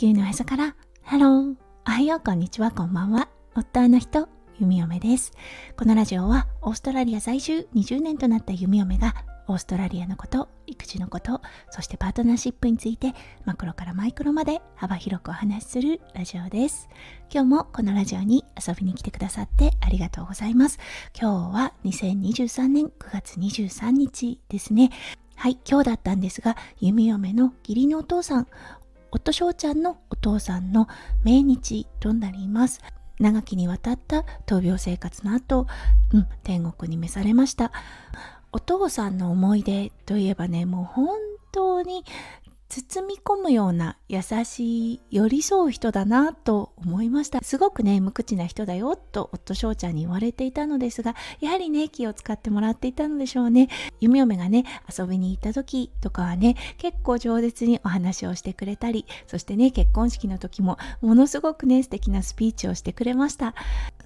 地球のおへそから。ハローおはよう。こんにちは。こんばんは。夫の人。弓嫁です。このラジオはオーストラリア在住。20年となった。弓嫁がオーストラリアのこと育児のことそしてパートナーシップについてマクロからマイクロまで幅広くお話しするラジオです。今日もこのラジオに遊びに来てくださってありがとうございます。今日は2023年9月23日ですね。はい、今日だったんですが、弓嫁の義理のお父さん、夫翔ちゃんのお父さんの命日となります。長きにわたった闘病生活の後、うん、天国に召されました。お父さんの思い出といえばね、もう本当に包み込むような優しい寄り添う人だなと思いました。すごくね無口な人だよと夫翔ちゃんに言われていたのですがやはりね気を使ってもらっていたのでしょうね。弓嫁がね遊びに行った時とかはね結構饒舌にお話をしてくれたりそしてね結婚式の時もものすごくね素敵なスピーチをしてくれました。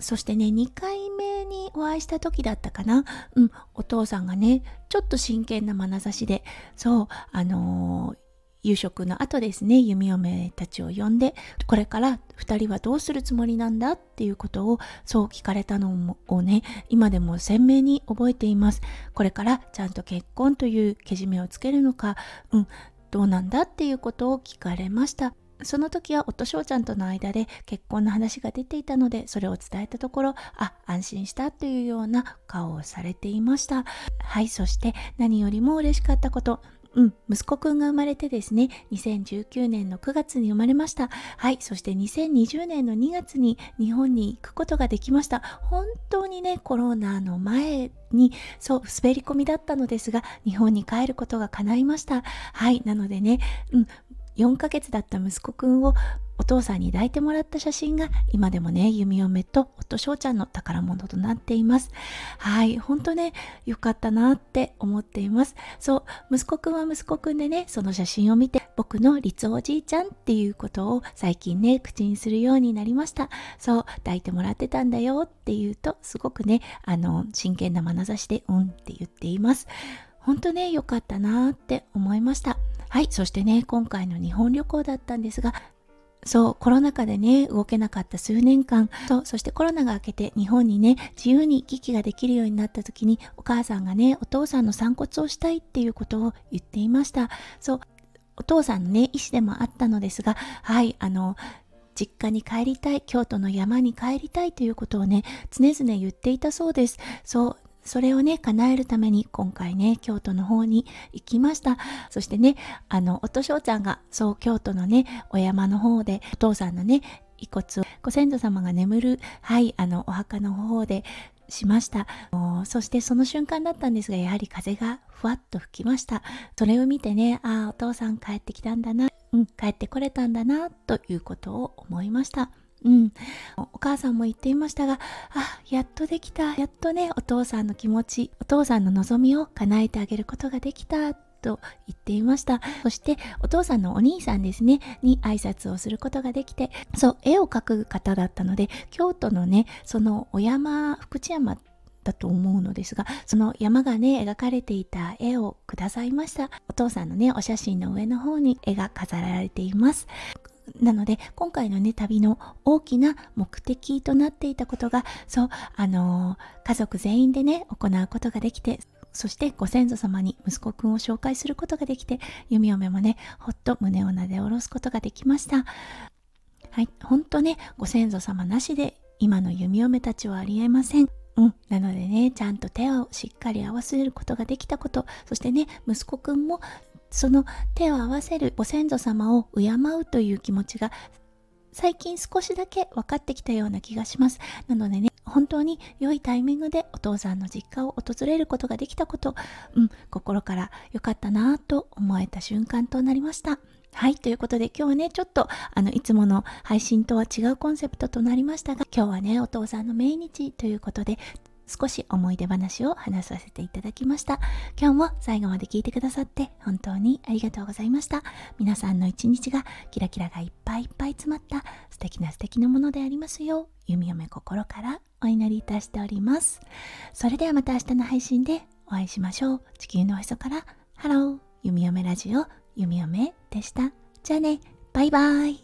そしてね2回目にお会いした時だったかな。うんお父さんがねちょっと真剣な眼差しでそうあのー夕食の後ですね弓嫁たちを呼んでこれから2人はどうするつもりなんだっていうことをそう聞かれたのをね今でも鮮明に覚えています。これからちゃんと結婚というけじめをつけるのかうんどうなんだっていうことを聞かれました。その時は夫翔ちゃんとの間で結婚の話が出ていたのでそれを伝えたところあ安心したというような顔をされていました。はいそして何よりも嬉しかったこと。うん、息子くんが生まれてですね、2019年の9月に生まれました。はい、そして2020年の2月に日本に行くことができました。本当にね、コロナの前に、そう、滑り込みだったのですが、日本に帰ることが叶いました。はい、なのでね、うん、4ヶ月だった息子くんをお父さんに抱いてもらった写真が今でもね、弓嫁と夫翔ちゃんの宝物となっています。はい、ほんとね、よかったなって思っています。そう、息子くんは息子くんでね、その写真を見て、僕の立おじいちゃんっていうことを最近ね、口にするようになりました。そう、抱いてもらってたんだよって言うと、すごくね、あの、真剣な眼差しで、うんって言っています。ほんとね、良かったなって思いました。はい、そしてね、今回の日本旅行だったんですが、そう、コロナ禍でね、動けなかった数年間、そう、そしてコロナが明けて日本にね、自由に行き来ができるようになった時に、お母さんがね、お父さんの散骨をしたいっていうことを言っていました。そう、お父さんのね、意思でもあったのですが、はい、あの、実家に帰りたい、京都の山に帰りたいということをね、常々言っていたそうです。そう、それをね、叶えるために今回ね、京都の方に行きました。そしてね、あの、夫翔ちゃんが、そう、京都のね、お山の方で、お父さんのね、遺骨をご先祖様が眠る、はい、あの、お墓の方でしました。そしてその瞬間だったんですが、やはり風がふわっと吹きました。それを見てね、ああ、お父さん帰ってきたんだな、うん、帰ってこれたんだな、ということを思いました。うん、お母さんも言っていましたが、あ、やっとできた。やっとね、お父さんの気持ち、お父さんの望みを叶えてあげることができた。と言っていました。そしてお父さんのお兄さんですね、に挨拶をすることができて、そう、絵を描く方だったので、京都のね、そのお山、福知山だと思うのですが、その山がね、描かれていた絵をくださいました。お父さんのね、お写真の上の方に絵が飾られています。なので今回のね旅の大きな目的となっていたことがそうあのー、家族全員でね行うことができてそしてご先祖様に息子くんを紹介することができて弓嫁もねほっと胸をなで下ろすことができました。はい本当ねご先祖様なしで今の弓嫁たちはありえません。うん、なのでねちゃんと手をしっかり合わせることができたことそしてね息子くんもその手を合わせるご先祖様を敬うという気持ちが最近少しだけ分かってきたような気がします。なのでね、本当に良いタイミングでお父さんの実家を訪れることができたこと、うん、心から良かったなぁと思えた瞬間となりました。はい。ということで今日はね、ちょっとあの、いつもの配信とは違うコンセプトとなりましたが、今日はね、お父さんの命日ということで、少し思い出話を話させていただきました。今日も最後まで聞いてくださって本当にありがとうございました。皆さんの一日がキラキラがいっぱいいっぱい詰まった素敵な素敵なものでありますよう、弓嫁心からお祈りいたしております。それではまた明日の配信でお会いしましょう。地球のおへそからハロー、弓嫁ラジオ、弓嫁でした。じゃあね、バイバイ。